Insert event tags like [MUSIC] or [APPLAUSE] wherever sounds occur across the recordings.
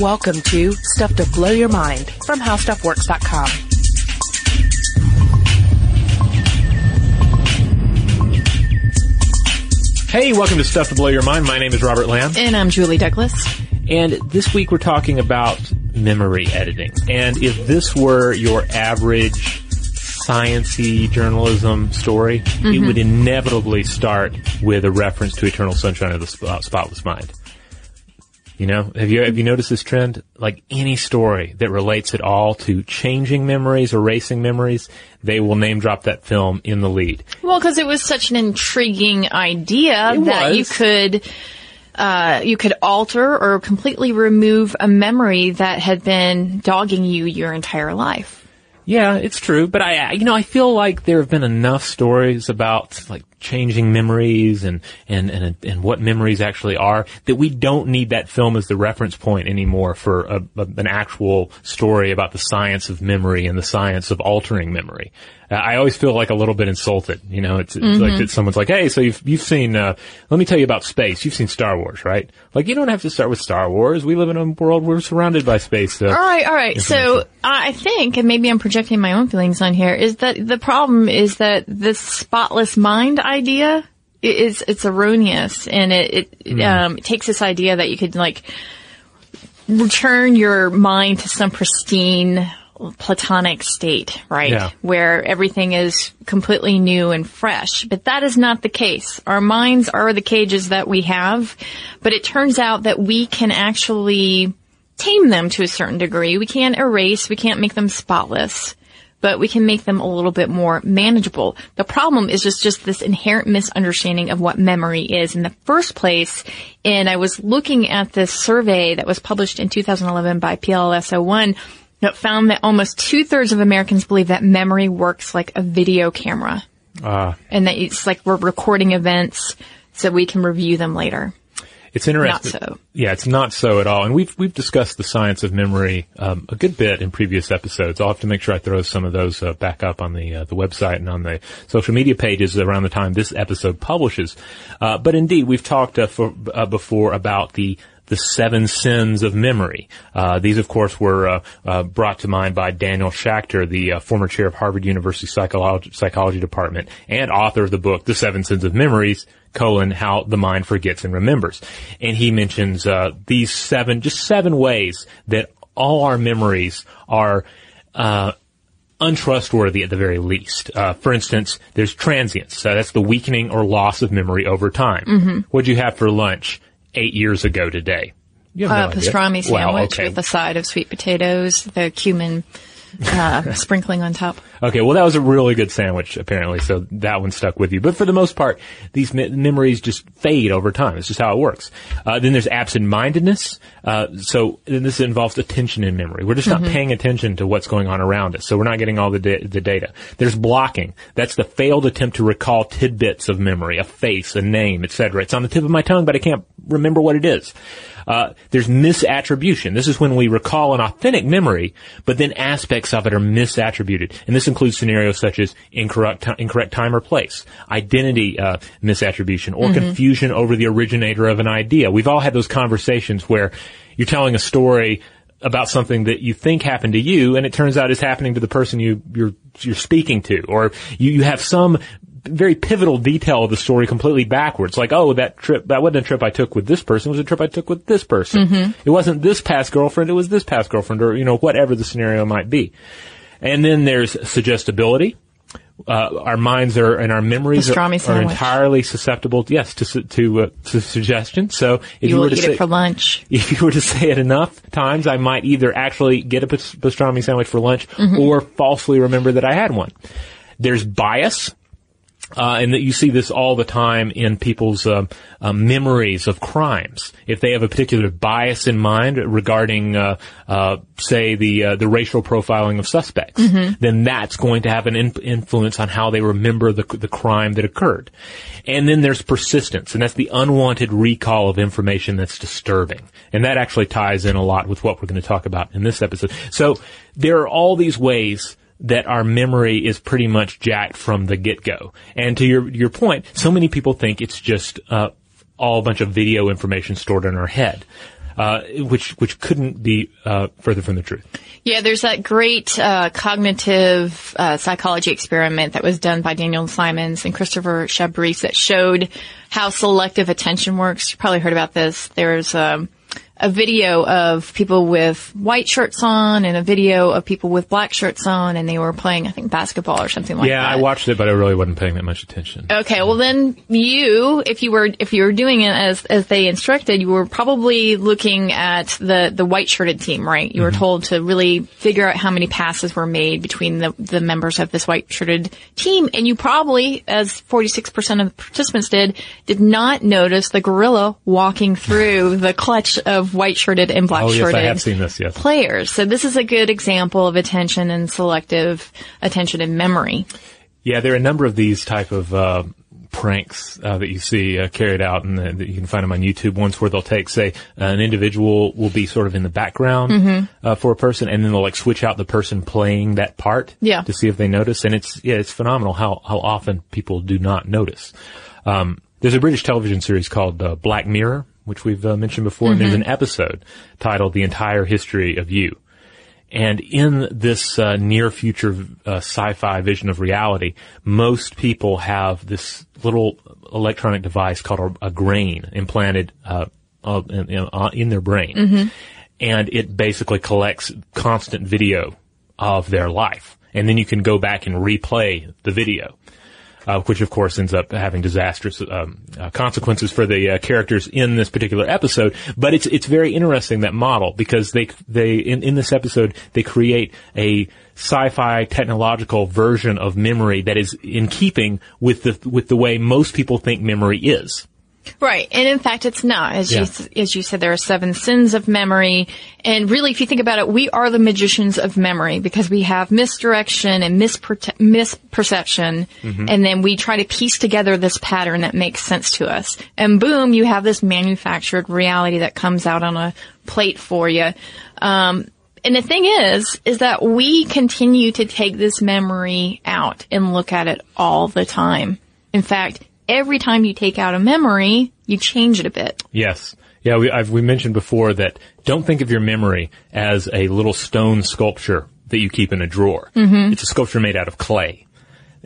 Welcome to Stuff to Blow Your Mind from HowStuffWorks.com. Hey, welcome to Stuff to Blow Your Mind. My name is Robert Lamb. And I'm Julie Douglas. And this week we're talking about memory editing. And if this were your average sciency journalism story, mm-hmm. it would inevitably start with a reference to Eternal Sunshine of the uh, Spotless Mind. You know, have you have you noticed this trend? Like any story that relates at all to changing memories, or erasing memories, they will name drop that film in the lead. Well, because it was such an intriguing idea it that was. you could. Uh, you could alter or completely remove a memory that had been dogging you your entire life. Yeah, it's true, but I, you know, I feel like there have been enough stories about like changing memories and, and, and, and what memories actually are that we don't need that film as the reference point anymore for a, a, an actual story about the science of memory and the science of altering memory. Uh, I always feel like a little bit insulted. You know, it's, it's mm-hmm. like that someone's like, "Hey, so you've you've seen? Uh, let me tell you about space. You've seen Star Wars, right? Like, you don't have to start with Star Wars. We live in a world where we're surrounded by space. Uh, all right, all right. So I think, and maybe I'm projecting my own feelings on here, is that the problem is that this spotless mind idea is it's erroneous, and it it, mm. um, it takes this idea that you could like return your mind to some pristine platonic state, right? Yeah. Where everything is completely new and fresh. But that is not the case. Our minds are the cages that we have, but it turns out that we can actually tame them to a certain degree. We can't erase, we can't make them spotless, but we can make them a little bit more manageable. The problem is just, just this inherent misunderstanding of what memory is in the first place. And I was looking at this survey that was published in 2011 by PLOS ONE that found that almost two thirds of Americans believe that memory works like a video camera. Uh, and that it's like we're recording events so we can review them later. It's interesting. Not so. Yeah, it's not so at all. And we've we've discussed the science of memory um, a good bit in previous episodes. I'll have to make sure I throw some of those uh, back up on the uh, the website and on the social media pages around the time this episode publishes. Uh, but indeed, we've talked uh, for, uh, before about the the seven sins of memory. Uh, these, of course, were uh, uh, brought to mind by Daniel Schacter, the uh, former chair of Harvard University Psychology, Psychology Department and author of the book The Seven Sins of Memories, colon, how the mind forgets and remembers. And he mentions uh, these seven, just seven ways that all our memories are uh, untrustworthy at the very least. Uh, for instance, there's transience. So that's the weakening or loss of memory over time. Mm-hmm. What'd you have for lunch? Eight years ago today? You have uh, no pastrami idea. sandwich okay. with a side of sweet potatoes, the cumin uh, sprinkling on top. Okay, well that was a really good sandwich apparently, so that one stuck with you. But for the most part, these me- memories just fade over time. It's just how it works. Uh, then there's absent-mindedness. Uh, so this involves attention in memory. We're just not mm-hmm. paying attention to what's going on around us, so we're not getting all the da- the data. There's blocking. That's the failed attempt to recall tidbits of memory, a face, a name, etc. It's on the tip of my tongue, but I can't remember what it is. Uh, there's misattribution. This is when we recall an authentic memory, but then aspects of it are misattributed. And this includes scenarios such as incorrect, t- incorrect time or place, identity uh, misattribution, or mm-hmm. confusion over the originator of an idea. We've all had those conversations where you're telling a story about something that you think happened to you, and it turns out is happening to the person you you're you're speaking to, or you, you have some very pivotal detail of the story completely backwards. Like, oh, that trip, that wasn't a trip I took with this person, it was a trip I took with this person. Mm-hmm. It wasn't this past girlfriend, it was this past girlfriend, or, you know, whatever the scenario might be. And then there's suggestibility. Uh, our minds are and our memories are, are, entirely susceptible, yes, to to, uh, to suggestion. So if you, you were to say, it for lunch, [LAUGHS] if you were to say it enough times, I might either actually get a pastrami sandwich for lunch mm-hmm. or falsely remember that I had one. There's bias. Uh, and that you see this all the time in people's uh, uh, memories of crimes. If they have a particular bias in mind regarding, uh, uh, say, the uh, the racial profiling of suspects, mm-hmm. then that's going to have an in- influence on how they remember the the crime that occurred. And then there's persistence, and that's the unwanted recall of information that's disturbing. And that actually ties in a lot with what we're going to talk about in this episode. So there are all these ways that our memory is pretty much jacked from the get-go. And to your your point, so many people think it's just uh, all a bunch of video information stored in our head. uh, which which couldn't be uh, further from the truth. Yeah, there's that great uh, cognitive uh, psychology experiment that was done by Daniel Simons and Christopher Chabris that showed how selective attention works. You probably heard about this. There's um, a video of people with white shirts on and a video of people with black shirts on, and they were playing, I think, basketball or something like yeah, that. Yeah, I watched it, but I really wasn't paying that much attention. Okay, well then you, if you were if you were doing it as as they instructed, you were probably looking at the the white shirted team, right? You were mm-hmm. told to really figure out how many passes were made between the the members of this white shirted team, and you probably, as forty six percent of the participants did, did not notice the gorilla walking through [LAUGHS] the clutch of white shirted and black Oh yes, shirted seen this. Yes. players. So this is a good example of attention and selective attention and memory. Yeah, there are a number of these type of uh, pranks uh, that you see uh, carried out, and uh, that you can find them on YouTube. Ones where they'll take, say, an individual will be sort of in the background Mm-hmm. uh, for a person, and then they'll like switch out the person playing that part Yeah. to see if they notice. And it's yeah, it's phenomenal how how often people do not notice. Um, there's a British television series called uh, Black Mirror, which we've uh, mentioned before, and there's Mm-hmm. an episode titled "The Entire History of You." And in this uh, near future uh, sci-fi vision of reality, most people have this little electronic device called a, a grain implanted uh, uh, in, in, uh, in their brain, and it basically collects constant video of their life, and then you can go back and replay the video uh, which of course ends up having disastrous um, uh, consequences for the uh, characters in this particular episode. But it's it's very interesting that model because they they in, in this episode they create a sci-fi technological version of memory that is in keeping with the with the way most people think memory is. Right. And in fact, it's not. As Yeah. you, as you said, there are seven sins of memory. And really, if you think about it, we are the magicians of memory because we have misdirection and misperte- misperception. And then we try to piece together this pattern that makes sense to us. And boom, you have this manufactured reality that comes out on a plate for you. Um, and the thing is, is that we continue to take this memory out and look at it all the time. In fact, every time you take out a memory, you change it a bit. Yes. Yeah, we, I've, we mentioned before that don't think of your memory as a little stone sculpture that you keep in a drawer. Mm-hmm. It's a sculpture made out of clay.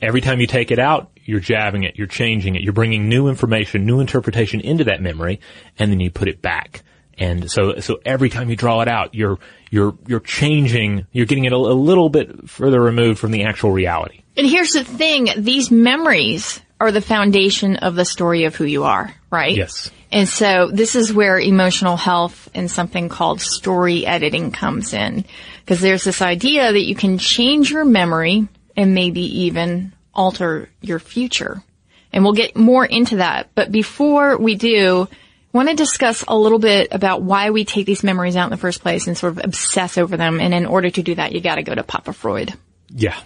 Every time you take it out, you're jabbing it, you're changing it, you're bringing new information, new interpretation into that memory, and then you put it back. And so, so every time you draw it out, you're, you're, you're changing, you're getting it a, a little bit further removed from the actual reality. And here's the thing, these memories are the foundation of the story of who you are, right? Yes. And so this is where emotional health and something called story editing comes in. Because there's this idea that you can change your memory and maybe even alter your future. And we'll get more into that. But before we do, I want to discuss a little bit about why we take these memories out in the first place and sort of obsess over them. And in order to do that, you got to go to Papa Freud. Yeah.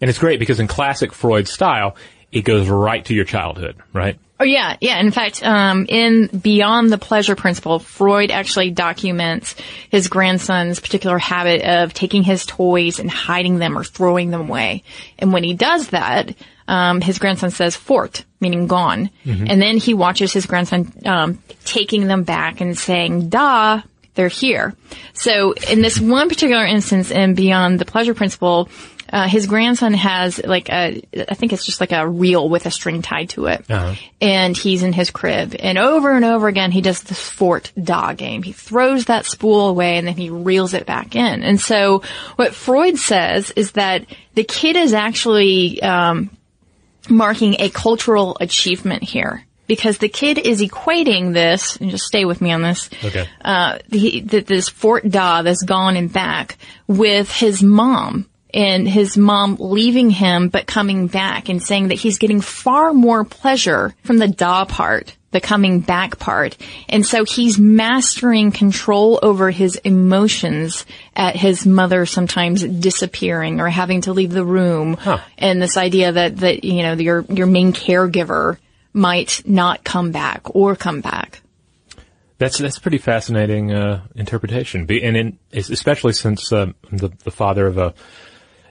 And it's great because in classic Freud style, it goes right to your childhood, right? Oh yeah, yeah. In fact, um, in Beyond the Pleasure Principle, Freud actually documents his grandson's particular habit of taking his toys and hiding them or throwing them away. And when he does that, um, his grandson says "fort," meaning gone, and then he watches his grandson um, taking them back and saying "da." They're here. So in this one particular instance in Beyond the Pleasure Principle, uh, his grandson has like a, I think it's just like a reel with a string tied to it. Uh-huh. And he's in his crib. And over and over again, he does this fort da game. He throws that spool away and then he reels it back in. And so what Freud says is that the kid is actually, um, marking a cultural achievement here. Because the kid is equating this, and just stay with me on this, Okay. uh, the, the, this Fort Da that's gone and back with his mom and his mom leaving him but coming back and saying that he's getting far more pleasure from the Da part, the coming back part. And so he's mastering control over his emotions at his mother sometimes disappearing or having to leave the room. Huh. And this idea that, that, you know, your, your main caregiver might not come back or come back. That's that's a pretty fascinating uh, interpretation, and in, especially since uh, the the father of a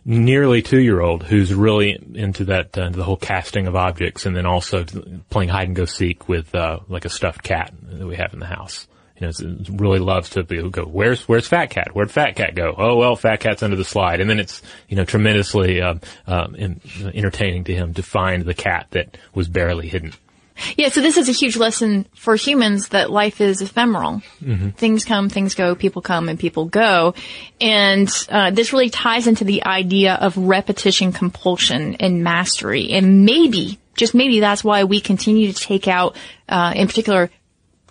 nearly two year old who's really into that uh, the whole casting of objects, and then also playing hide and go seek with uh, like a stuffed cat that we have in the house. you know, really loves to be, go, where's, where's Fat Cat? Where'd Fat Cat go? Oh, well, Fat Cat's under the slide. And then it's, you know, tremendously, um, um, en- entertaining to him to find the cat that was barely hidden. Yeah, so this is a huge lesson for humans that life is ephemeral. Things come, things go, people come and people go. And uh, this really ties into the idea of repetition compulsion and mastery. And maybe, just maybe that's why we continue to take out, uh, in particular,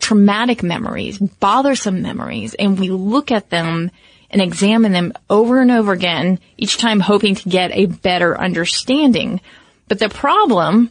traumatic memories, bothersome memories, and we look at them and examine them over and over again, each time hoping to get a better understanding. But the problem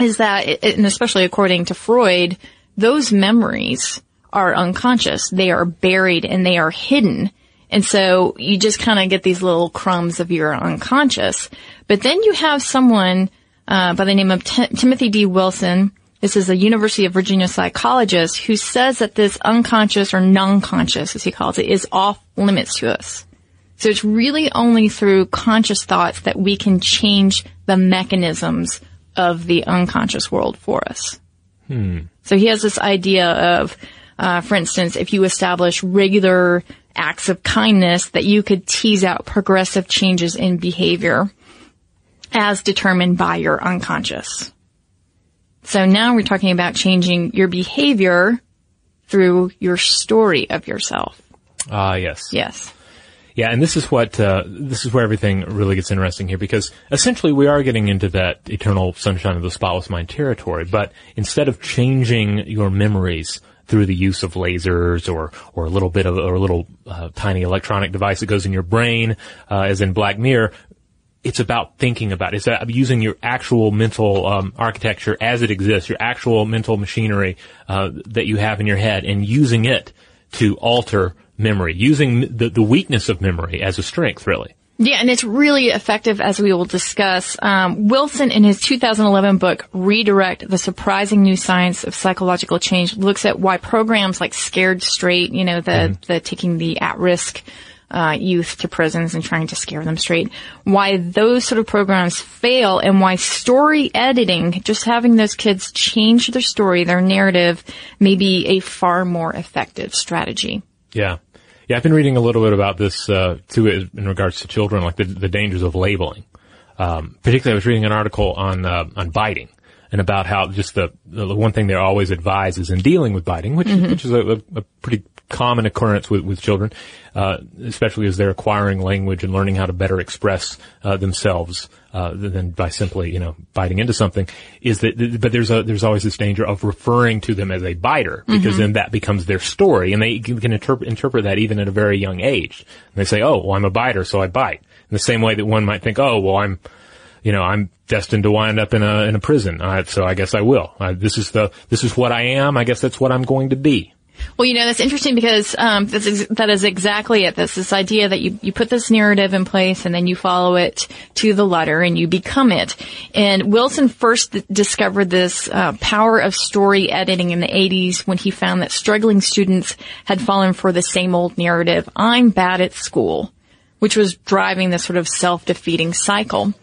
is that, and especially according to Freud, those memories are unconscious. They are buried and they are hidden. And so you just kind of get these little crumbs of your unconscious. But then you have someone uh, by the name of Tim- Timothy D. Wilson. This is a University of Virginia psychologist who says that this unconscious or non-conscious, as he calls it, is off limits to us. So it's really only through conscious thoughts that we can change the mechanisms of the unconscious world for us. So he has this idea of, uh, for instance, if you establish regular acts of kindness, that you could tease out progressive changes in behavior as determined by your unconscious. So now we're talking about changing your behavior through your story of yourself. Ah, yes. Yes. Yeah, and this is what uh, this is where everything really gets interesting here because essentially we are getting into that eternal sunshine of the spotless mind territory. But instead of changing your memories through the use of lasers or or a little bit of or a little uh, tiny electronic device that goes in your brain, uh, as in Black Mirror, it's about thinking about it. It's about using your actual mental um, architecture as it exists, your actual mental machinery uh, that you have in your head, and using it to alter memory, using the, the weakness of memory as a strength, really. Yeah, and it's really effective as we will discuss. Um, Wilson, in his 2011 book, Redirect, The Surprising New Science of Psychological Change, looks at why programs like Scared Straight, you know, the, the taking the at-risk uh, youth to prisons and trying to scare them straight, why those sort of programs fail and why story editing, just having those kids change their story, their narrative, may be a far more effective strategy. Yeah. Yeah, I've been reading a little bit about this, uh, too, in regards to children, like the, the dangers of labeling. Um, particularly I was reading an article on, uh, on biting and about how just the, the one thing they're always advised is in dealing with biting, which, which is a, a pretty common occurrence with, with children, uh, especially as they're acquiring language and learning how to better express, uh, themselves, uh, than by simply, you know, biting into something is that, but there's a, there's always this danger of referring to them as a biter because then that becomes their story and they can, can interpret, interpret that even at a very young age. And they say, oh, well, I'm a biter, so I bite. In the same way that one might think, oh, well, I'm, you know, I'm destined to wind up in a, in a prison. So I guess I will. This is the, this is what I am. I guess that's what I'm going to be. Well, you know, that's interesting because um, that's ex- that is exactly it. That's this idea that you, you put this narrative in place and then you follow it to the letter and you become it. And Wilson first d- discovered this uh, power of story editing in the 80s when he found that struggling students had fallen for the same old narrative, I'm bad at school, which was driving this sort of self-defeating cycle.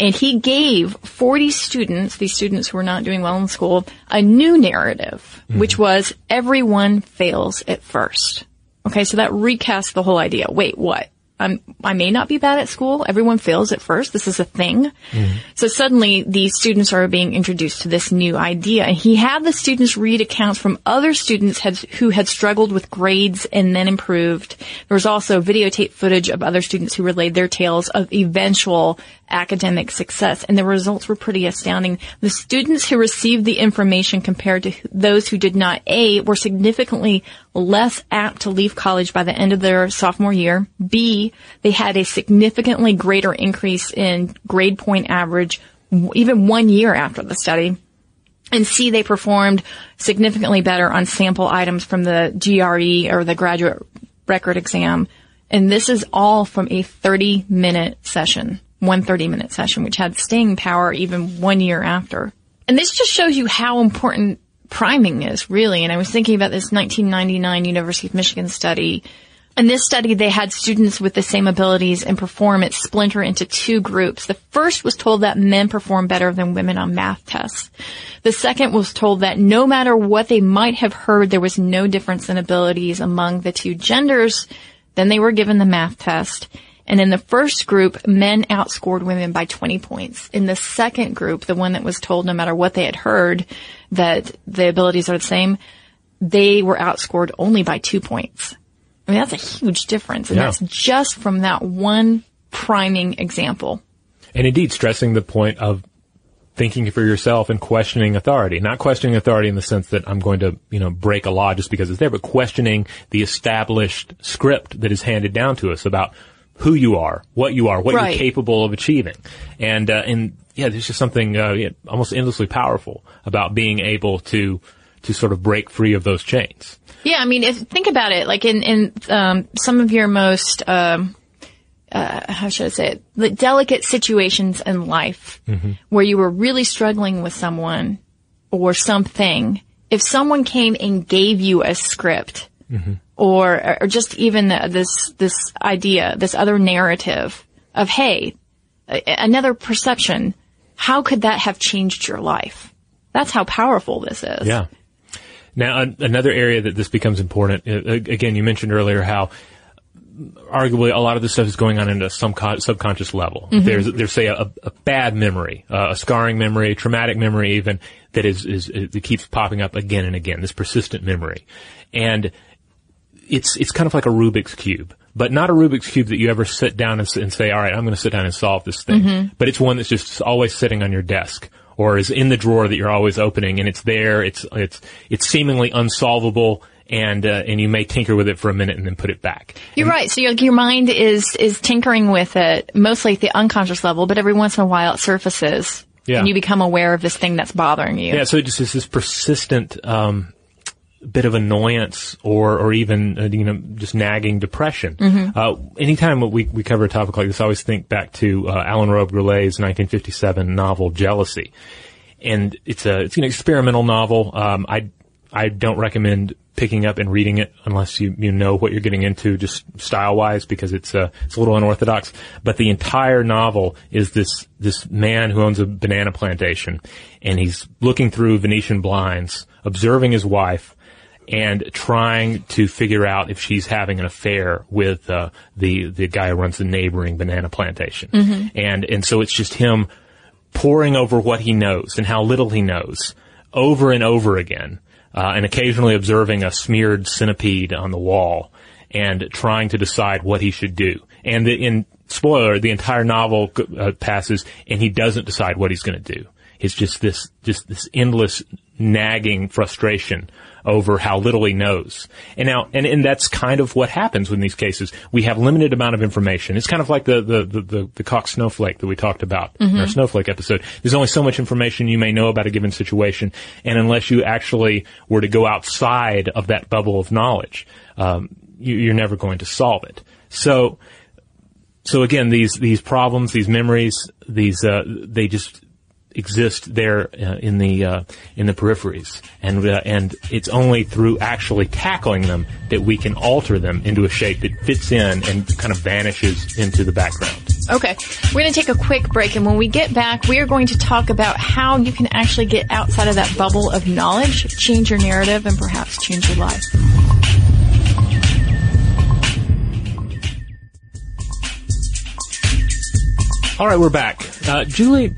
And he gave 40 students, these students who were not doing well in school, a new narrative, mm-hmm. which was everyone fails at first. Okay, so that recast the whole idea. Wait, what? I'm, I may not be bad at school. Everyone fails at first. This is a thing. So suddenly these students are being introduced to this new idea. He had the students read accounts from other students had, who had struggled with grades and then improved. There was also videotape footage of other students who relayed their tales of eventual academic success. And the results were pretty astounding. The students who received the information compared to those who did not, A, were significantly less apt to leave college by the end of their sophomore year. B, they had a significantly greater increase in grade point average even one year after the study. And C, they performed significantly better on sample items from the GRE or the graduate record exam. And this is all from a 30 minute session, one 30 minute session, which had staying power even one year after. And this just shows you how important priming is really. And I was thinking about this 1999 University of Michigan study In this study, they had students with the same abilities and performance splinter into two groups. The first was told that men perform better than women on math tests. The second was told that no matter what they might have heard, there was no difference in abilities among the two genders. Then they were given the math test. And in the first group, men outscored women by 20 points. In the second group, the one that was told no matter what they had heard that the abilities are the same, they were outscored only by two points. I mean, that's a huge difference. And Yeah. that's just from that one priming example. And indeed, stressing the point of thinking for yourself and questioning authority. Not questioning authority in the sense that I'm going to, you know, break a law just because it's there, but questioning the established script that is handed down to us about who you are, what you are, what Right. you're capable of achieving. And, uh, and yeah, there's just something, uh, almost endlessly powerful about being able to, to sort of break free of those chains. Yeah, I mean, if think about it, like in in um, some of your most um, uh, how should I say it, like delicate situations in life, where you were really struggling with someone or something. If someone came and gave you a script, or or just even this this idea, this other narrative of hey, another perception, how could that have changed your life? That's how powerful this is. Yeah. Now, an- another area that this becomes important, uh, again, you mentioned earlier how arguably a lot of this stuff is going on at a subconscious level. There's, there's say a, a bad memory, uh, a scarring memory, a traumatic memory even that is, is, is, that keeps popping up again and again, this persistent memory. And it's, it's kind of like a Rubik's Cube. But not a Rubik's Cube that you ever sit down and, and say, all right, I'm going to sit down and solve this thing. But it's one that's just always sitting on your desk or is in the drawer that you're always opening and it's there. It's, it's, it's seemingly unsolvable and, uh, and you may tinker with it for a minute and then put it back. You're right. So your, your mind is is tinkering with it mostly at the unconscious level, but every once in a while it surfaces, Yeah. and you become aware of this thing that's bothering you. Yeah, so it just is this persistent um, bit of annoyance or or even uh, you know just nagging depression. Uh, anytime we we cover a topic like this, I always think back to uh, Alain Robbe-Grillet's 1957 novel Jealousy, and it's a it's an experimental novel. Um, I I don't recommend picking up and reading it unless you you know what you're getting into just style wise because it's uh, it's a little unorthodox. But the entire novel is this this man who owns a banana plantation, and he's looking through Venetian blinds, observing his wife. And trying to figure out if she's having an affair with uh, the the guy who runs the neighboring banana plantation, and and so it's just him poring over what he knows and how little he knows over and over again, uh, and occasionally observing a smeared centipede on the wall and trying to decide what he should do. And the, in spoiler, the entire novel uh, passes and he doesn't decide what he's going to do. It's just this, just this endless nagging frustration over how little he knows. And now, and, and that's kind of what happens in these cases. We have limited amount of information. It's kind of like the, the, the, the, the Koch snowflake that we talked about in our snowflake episode. There's only so much information you may know about a given situation. And unless you actually were to go outside of that bubble of knowledge, um, you, you're never going to solve it. So, so again, these these problems, these memories, these uh, they just exist there uh, in the uh, in the peripheries, and uh, and it's only through actually tackling them that we can alter them into a shape that fits in and kind of vanishes into the background. Okay, we're going to take a quick break, and when we get back, we are going to talk about how you can actually get outside of that bubble of knowledge, change your narrative, and perhaps change your life. All right, we're back. Uh, Julie,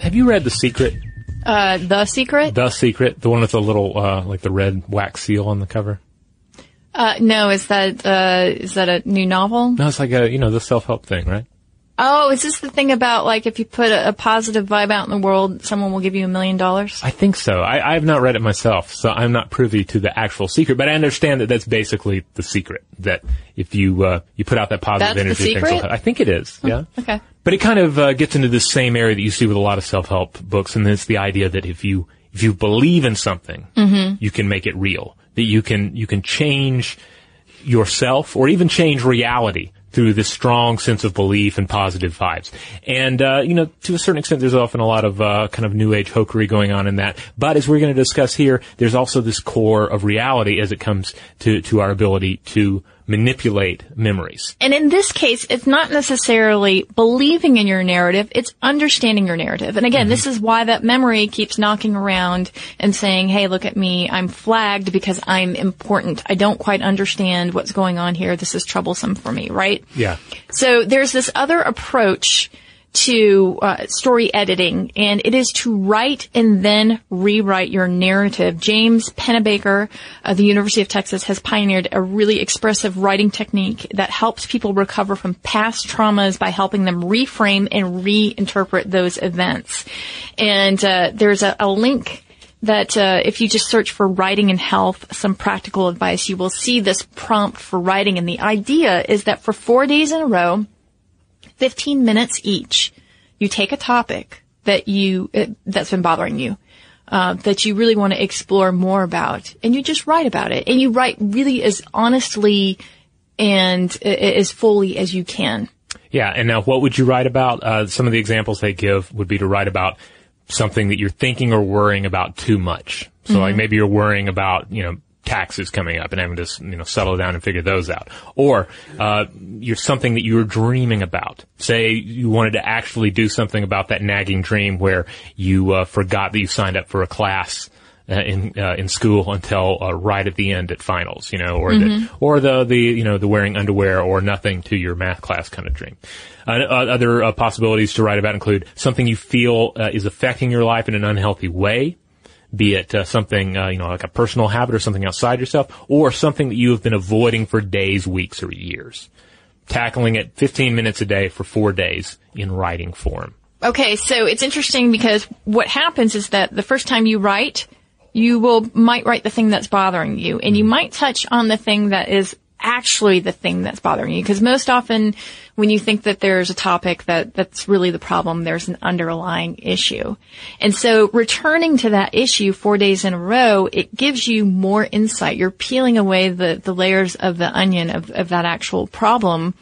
have you read The Secret? Uh, the secret? The Secret, the one with the little uh, like the red wax seal on the cover. Uh, no, is that uh, is that a new novel? No, it's like a you know the self help thing, right? Oh, is this the thing about like if you put a, a positive vibe out in the world, someone will give you a million dollars? I think so. I, I have not read it myself, so I'm not privy to the actual secret. But I understand that that's basically the secret. That if you uh, you put out that positive That's the energy, things will? I think it is. Yeah. Okay. But it kind of uh, gets into this same area that you see with a lot of self help books, and it's the idea that if you if you believe in something, you can make it real. That you can you can change yourself or even change reality through this strong sense of belief and positive vibes. And, uh, you know, to a certain extent, there's often a lot of, uh, kind of new age hokery going on in that. But as we're going to discuss here, there's also this core of reality as it comes to, to our ability to manipulate memories. And in this case, it's not necessarily believing in your narrative, it's understanding your narrative. And again, mm-hmm. this is why that memory keeps knocking around and saying, hey, look at me, I'm flagged because I'm important. I don't quite understand what's going on here. This is troublesome for me, right? Yeah. So there's this other approach to uh, story editing, and it is to write and then rewrite your narrative. James Pennebaker of the University of Texas has pioneered a really expressive writing technique that helps people recover from past traumas by helping them reframe and reinterpret those events. And uh, there's a, a link that uh, if you just search for writing and health, some practical advice, you will see this prompt for writing. And the idea is that for four days in a row, 15 minutes each, you take a topic that you, uh, that's been bothering you, uh, that you really want to explore more about, and you just write about it. And you write really as honestly and uh, as fully as you can. Yeah, and now what would you write about? Uh, some of the examples they give would be to write about something that you're thinking or worrying about too much. So mm-hmm. like maybe you're worrying about, you know, taxes coming up and having to you know settle down and figure those out, or uh, you're something that you were dreaming about. Say you wanted to actually do something about that nagging dream where you uh, forgot that you signed up for a class. Uh, in uh, in school until uh, right at the end at finals, you know, or mm-hmm. the or the the you know the wearing underwear or nothing to your math class kind of dream. Uh, other possibilities to write about include something you feel is affecting your life in an unhealthy way, be it uh, something, uh, you know, like a personal habit or something outside yourself, or something that you have been avoiding for days, weeks, or years. Tackling it 15 minutes a day for four days in writing form. Okay, so it's interesting because what happens is that the first time you write, you will might write the thing that's bothering you, and you mm-hmm. might touch on the thing that is actually the thing that's bothering you. Because most often when you think that there's a topic that, that's really the problem, there's an underlying issue. And so returning to that issue four days in a row, it gives you more insight. You're peeling away the, the layers of the onion of, of that actual problem.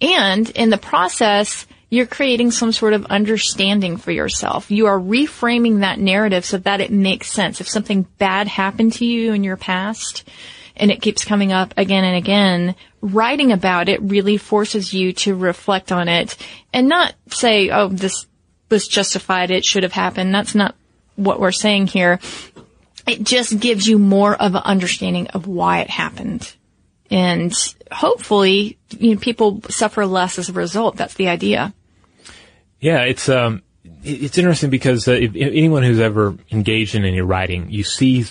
And in the process, you're creating some sort of understanding for yourself. You are reframing that narrative so that it makes sense. If something bad happened to you in your past, and it keeps coming up again and again, writing about it really forces you to reflect on it and not say, oh, this was justified, it should have happened. That's not what we're saying here. It just gives you more of an understanding of why it happened. And hopefully, you know, people suffer less as a result. That's the idea. Yeah, it's um, it's interesting because uh, if, if anyone who's ever engaged in any writing, you see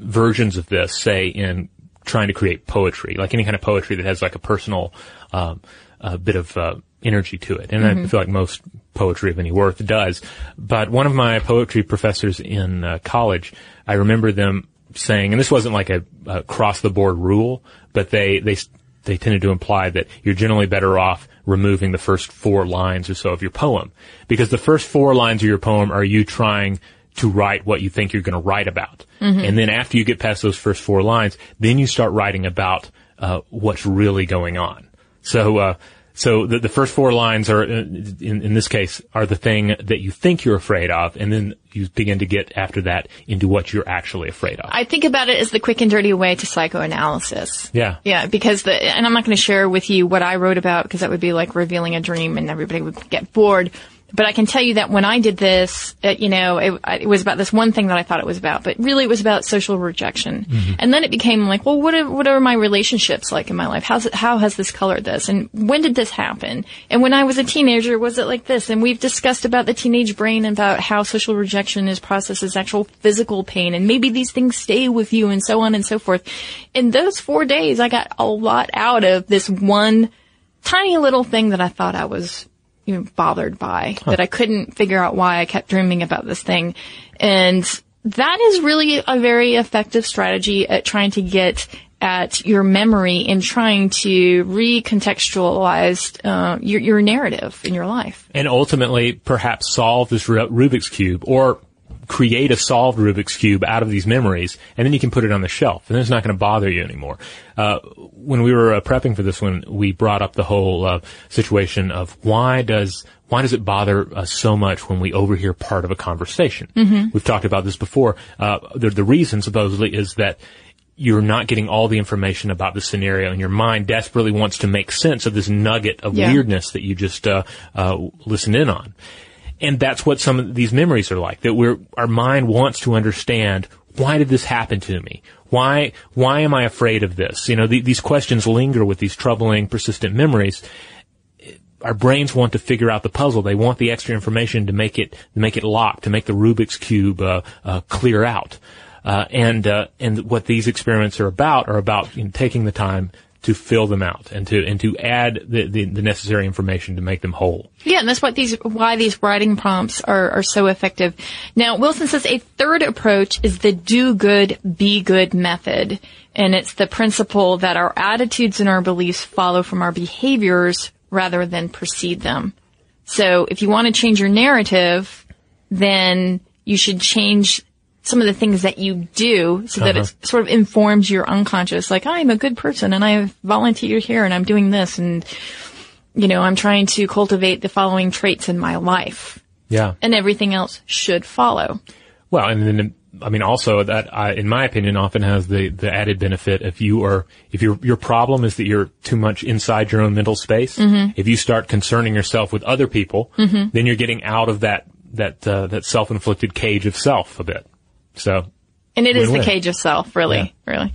versions of this, say in trying to create poetry, like any kind of poetry that has like a personal um, a bit of uh, energy to it. And mm-hmm. I feel like most poetry of any worth does. But one of my poetry professors in uh, college, I remember them saying, and this wasn't like a, a cross the board rule, but they they they tended to imply that you're generally better off removing the first four lines or so of your poem because the first four lines of your poem are you trying to write what you think you're going to write about. Mm-hmm. And then after you get past those first four lines, then you start writing about uh, what's really going on. So, uh, so the, the, first four lines are, uh, in, in this case, are the thing that you think you're afraid of, and then you begin to get after that into what you're actually afraid of. I think about it as the quick and dirty way to psychoanalysis. Yeah. Yeah, because the, and I'm not going to share with you what I wrote about because that would be like revealing a dream and everybody would get bored. But I can tell you that when I did this, it, you know, it, it, was about this one thing that I thought it was about, but really it was about social rejection. Mm-hmm. And then it became like, well, what are, what are my relationships like in my life? How's it, how has this colored this? And when did this happen? And when I was a teenager, was it like this? And we've discussed about the teenage brain and about how social rejection is processed as actual physical pain. And maybe these things stay with you and so on and so forth. In those four days, I got a lot out of this one tiny little thing that I thought I was you know, bothered by, huh. that I couldn't figure out why I kept dreaming about this thing. And that is really a very effective strategy at trying to get at your memory and trying to recontextualize uh, your, your narrative in your life. And ultimately, perhaps solve this Rubik's Cube or create a solved Rubik's Cube out of these memories, and then you can put it on the shelf, and then it's not going to bother you anymore. Uh, when we were uh, prepping for this one, we brought up the whole uh, situation of why does why does it bother us so much when we overhear part of a conversation? Mm-hmm. We've talked about this before. Uh, the, the reason supposedly is that you're not getting all the information about the scenario, and your mind desperately wants to make sense of this nugget of Yeah. weirdness that you just uh, uh, listened in on. And that's what some of these memories are like. That we're our mind wants to understand why did this happen to me? Why why am I afraid of this? You know, the, these questions linger with these troubling, persistent memories. Our brains want to figure out the puzzle. They want the extra information to make it to make it lock, to make the Rubik's cube uh, uh, clear out. Uh, and uh, and what these experiments are about are about you know, taking the time to fill them out and to and to add the, the, the necessary information to make them whole. Yeah, and that's what these why these writing prompts are, are so effective. Now, Wilson says a third approach is the do good, be good method. And it's the principle that our attitudes and our beliefs follow from our behaviors rather than precede them. So if you want to change your narrative, then you should change some of the things that you do so that it sort of informs your unconscious. Like, I'm a good person and I volunteered here and I'm doing this and, you know, I'm trying to cultivate the following traits in my life Yeah. and everything else should follow. Well, and then I mean, also that, uh, in my opinion, often has the the added benefit if you are if your your problem is that you're too much inside your own mental space. If you start concerning yourself with other people, then you're getting out of that that uh, that self inflicted cage of self a bit. So And it is the cage of self, really, Yeah. really.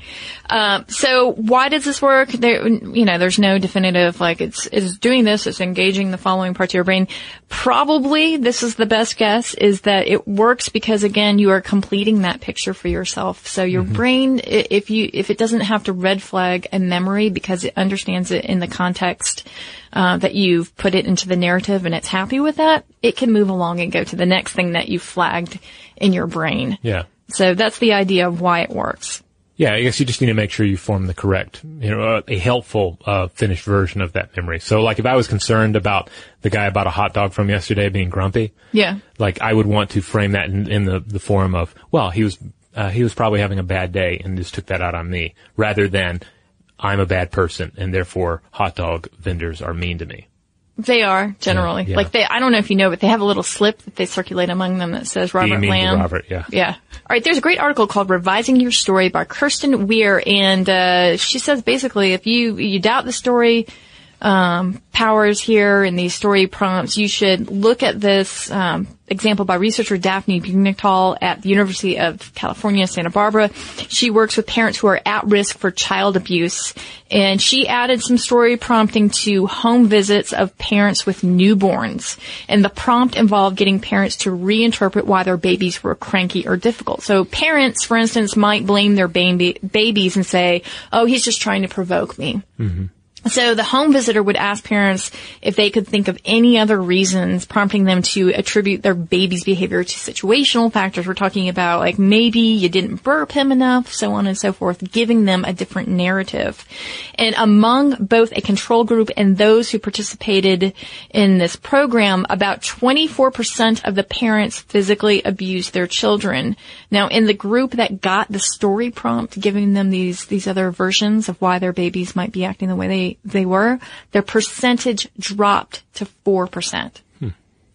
Um, so why does this work? There, you know, there's no definitive, like it's, it's doing this, it's engaging the following parts of your brain. Probably, this is the best guess, is that it works because again, you are completing that picture for yourself. So your brain, if you, if it doesn't have to red flag a memory because it understands it in the context, uh, that you've put it into the narrative and it's happy with that, it can move along and go to the next thing that you flagged in your brain. yeah. So that's the idea of why it works. Yeah, I guess you just need to make sure you form the correct, you know, uh, a helpful, uh, finished version of that memory. So like if I was concerned about the guy I bought a hot dog from yesterday being grumpy, Yeah. like I would want to frame that in, in the, the form of, well, he was, uh, he was probably having a bad day and just took that out on me rather than I'm a bad person and therefore hot dog vendors are mean to me. They are generally Yeah, yeah. like they. I don't know if you know, but they have a little slip that they circulate among them that says Robert mean Lamb. Robert, yeah. Yeah. All right. There's a great article called "Revising Your Story" by Kirsten Weir, and uh, she says basically if you you doubt the story um, powers here in these story prompts, you should look at this um, example by researcher Daphne Bugental at the University of California, Santa Barbara. She works with parents who are at risk for child abuse, and she added some story prompting to home visits of parents with newborns. And the prompt involved getting parents to reinterpret why their babies were cranky or difficult. So parents, for instance, might blame their baby babies and say, "Oh, he's just trying to provoke me." So the home visitor would ask parents if they could think of any other reasons prompting them to attribute their baby's behavior to situational factors. We're talking about like maybe you didn't burp him enough, so on and so forth, giving them a different narrative. And among both a control group and those who participated in this program, about 24% of the parents physically abused their children. Now in the group that got the story prompt, giving them these, these other versions of why their babies might be acting the way they, they were, their percentage dropped to 4%.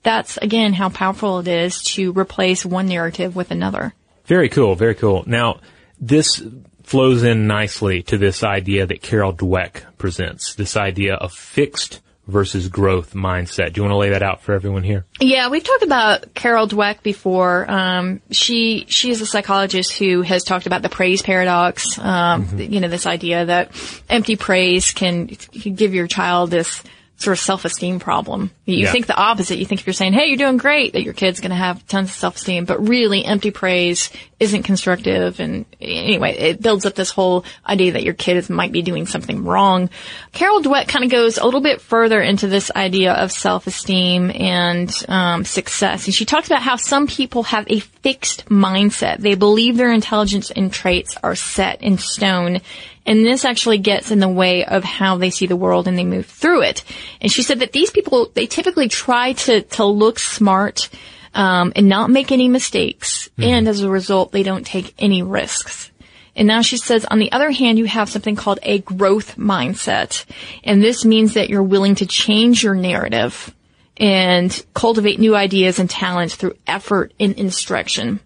That's again how powerful it is to replace one narrative with another. Very cool, very cool. Now, this flows in nicely to this idea that Carol Dweck presents, this idea of fixed versus growth mindset. Do you want to lay that out for everyone here? Yeah, we've talked about Carol Dweck before. Um, she she is a psychologist who has talked about the praise paradox. Um, You know, this idea that empty praise can, can give your child this sort of self-esteem problem. You Yeah. think the opposite. You think if you're saying, "Hey, you're doing great," that your kid's going to have tons of self-esteem, but really, empty praise isn't constructive. And anyway, it builds up this whole idea that your kid is, might be doing something wrong. Carol Dweck kind of goes a little bit further into this idea of self-esteem and um, success, and she talks about how some people have a fixed mindset. They believe their intelligence and traits are set in stone. And this actually gets in the way of how they see the world and they move through it. And she said that these people, they typically try to, to look smart, um, and not make any mistakes. And as a result, they don't take any risks. And now she says, on the other hand, you have something called a growth mindset. And this means that you're willing to change your narrative and cultivate new ideas and talents through effort and instruction.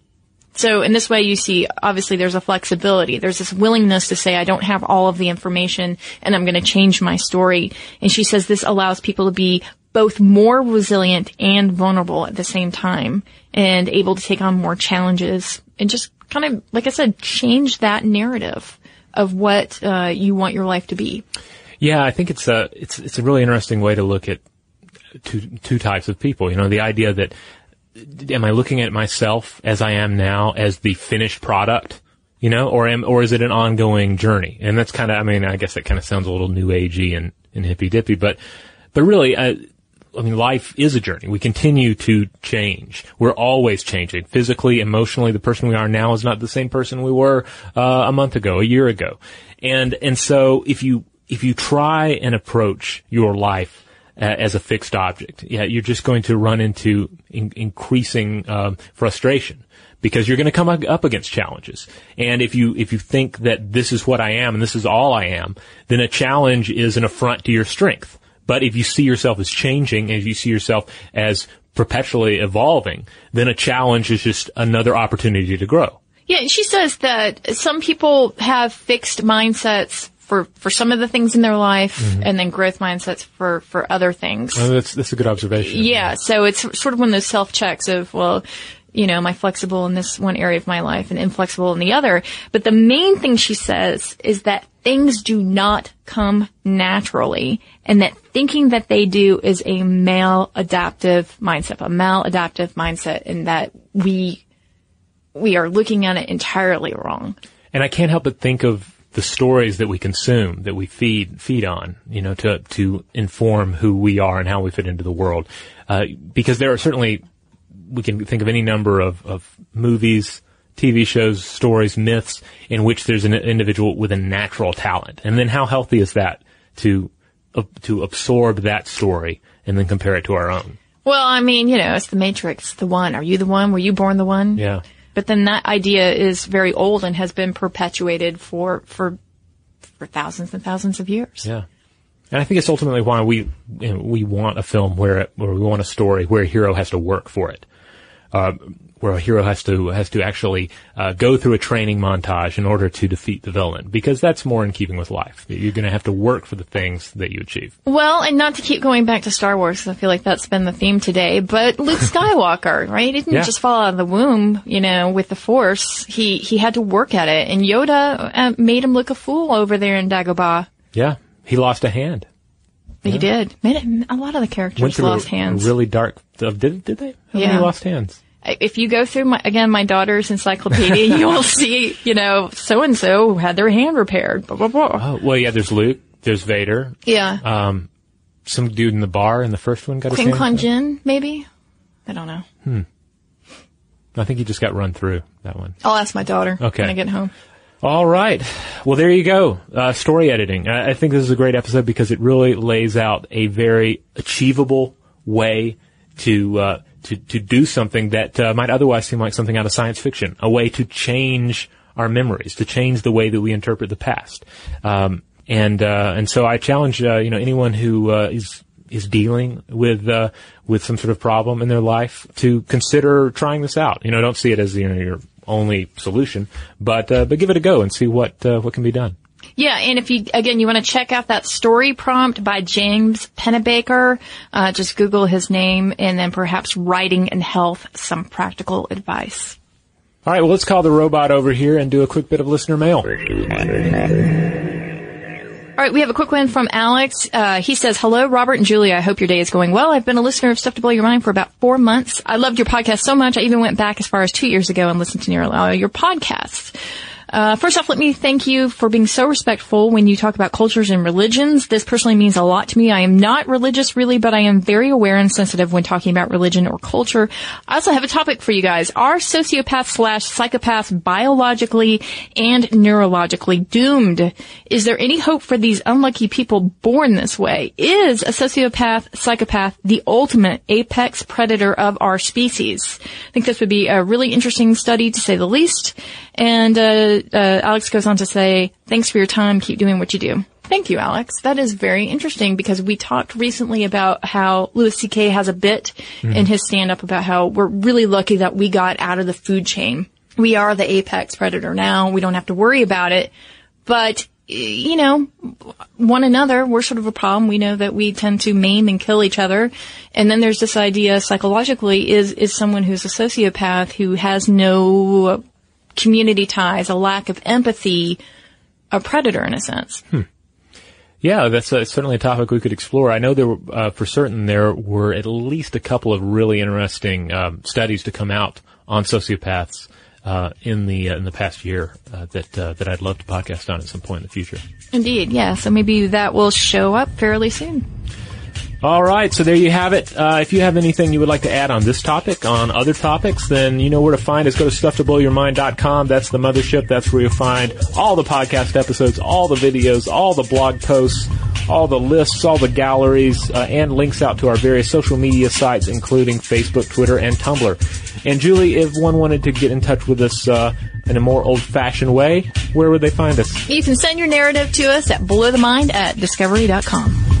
So in this way, you see, obviously there's a flexibility. There's this willingness to say, I don't have all of the information and I'm going to change my story. And she says this allows people to be both more resilient and vulnerable at the same time and able to take on more challenges and just kind of, like I said, change that narrative of what uh, you want your life to be. Yeah, I think it's a it's it's a really interesting way to look at two two types of people. You know, the idea that am I looking at myself as I am now as the finished product? You know, or am or is it an ongoing journey? And that's kind of I mean, I guess that kind of sounds a little new agey and and hippy dippy, but but really, uh, I mean, life is a journey. We continue to change. We're always changing. Physically, emotionally, the person we are now is not the same person we were uh, a month ago, a year ago. And and so if you if you try and approach your life as a fixed object, yeah, you're just going to run into in- increasing um, frustration because you're going to come up against challenges. And if you if you think that this is what I am and this is all I am, then a challenge is an affront to your strength. But if you see yourself as changing, and you see yourself as perpetually evolving, then a challenge is just another opportunity to grow. Yeah, and she says that some people have fixed mindsets for, for some of the things in their life mm-hmm. and then growth mindsets for, for other things. Well, that's, that's a good observation. Yeah, so it's sort of one of those self checks of, well, you know, am I flexible in this one area of my life and inflexible in the other? But the main thing she says is that things do not come naturally and that thinking that they do is a maladaptive mindset, a maladaptive mindset and that we, we are looking at it entirely wrong. And I can't help but think of the stories that we consume, that we feed, feed on, you know, to, to inform who we are and how we fit into the world. Uh, because there are certainly we can think of any number of, of movies, TV shows, stories, myths in which there's an individual with a natural talent. And then how healthy is that to, uh, to absorb that story and then compare it to our own? Well, I mean, you know, it's the Matrix, the one. Are you the one? Were you born the one? Yeah. But then that idea is very old and has been perpetuated for, for, for thousands and thousands of years. Yeah. And I think it's ultimately why we, you know, we want a film where, where we want a story where a hero has to work for it uh, where a hero has to has to actually uh, go through a training montage in order to defeat the villain, because that's more in keeping with life. You're going to have to work for the things that you achieve. Well, and not to keep going back to Star Wars, I feel like that's been the theme today. But Luke [LAUGHS] Skywalker, right? He didn't yeah. just fall out of the womb, you know, with the Force. He he had to work at it, and Yoda uh, made him look a fool over there in Dagobah. Yeah, he lost a hand. He yeah. did. Made it, a lot of the characters lost hands. Really dark. Uh, did did they? How yeah. many lost hands? If you go through my again my daughter's encyclopedia, you will [LAUGHS] see you know so and so had their hand repaired. Blah blah blah. Oh well, yeah. There's Luke. There's Vader. Yeah. Um, some dude in the bar in the first one got Qui his hand. Jinn, maybe. I don't know. Hmm. I think he just got run through that one. I'll ask my daughter okay. when I get home. All right. Well, there you go. Uh, story editing. I, I, think this is a great episode because it really lays out a very achievable way to uh, to to do something that uh, might otherwise seem like something out of science fiction. A way to change our memories, to change the way that we interpret the past. Um, and uh, and so I challenge uh, you know anyone who uh, is is dealing with with some sort of problem in their life to consider trying this out. You know, don't see it as you know your only solution, but uh, but give it a go and see what uh, what can be done. Yeah, and if you again you want to check out that story prompt by James Pennebaker, uh, just Google his name and then perhaps writing and health some practical advice. All right, well let's call the robot over here and do a quick bit of listener mail. All right, we have a quick one from Alex. Uh, he says, "Hello, Robert and Julia. I hope your day is going well. I've been a listener of Stuff to Blow Your Mind for about four months. I loved your podcast so much. I even went back as far as two years ago and listened to nearly all your podcasts." Uh, first off, let me thank you for being so respectful when you talk about cultures and religions. This personally means a lot to me. I am not religious really, but I am very aware and sensitive when talking about religion or culture. I also have a topic for you guys. Are sociopaths slash psychopaths biologically and neurologically doomed? Is there any hope for these unlucky people born this way? Is a sociopath, psychopath the ultimate apex predator of our species? I think this would be a really interesting study to say the least. And uh, uh, Alex goes on to say, "Thanks for your time. Keep doing what you do." Thank you, Alex. That is very interesting because we talked recently about how Louis C.K. has a bit mm-hmm. in his stand-up about how we're really lucky that we got out of the food chain. we are the apex predator now. We don't have to worry about it. But, you know, one another, we're sort of a problem. We know that we tend to maim and kill each other. And then there's this idea psychologically is, is someone who's a sociopath who has no community ties, a lack of empathy, a predator in a sense. Hmm. Yeah, that's uh, certainly a topic we could explore. I know there were, uh, for certain, there were at least a couple of really interesting um, studies to come out on sociopaths uh, in the uh, in the past year uh, that uh, that I'd love to podcast on at some point in the future. Indeed, yeah. So maybe that will show up fairly soon. All right, so there you have it. Uh, if you have anything you would like to add on this topic, on other topics, then you know where to find us. Go to stufftoblowyourmind.com. That's the mothership. That's where you'll find all the podcast episodes, all the videos, all the blog posts, all the lists, all the galleries, uh, and links out to our various social media sites, including Facebook, Twitter, and Tumblr. And Julie, if one wanted to get in touch with us uh, in a more old-fashioned way, where would they find us? You can send your narrative to us at blowthemind at discovery.com.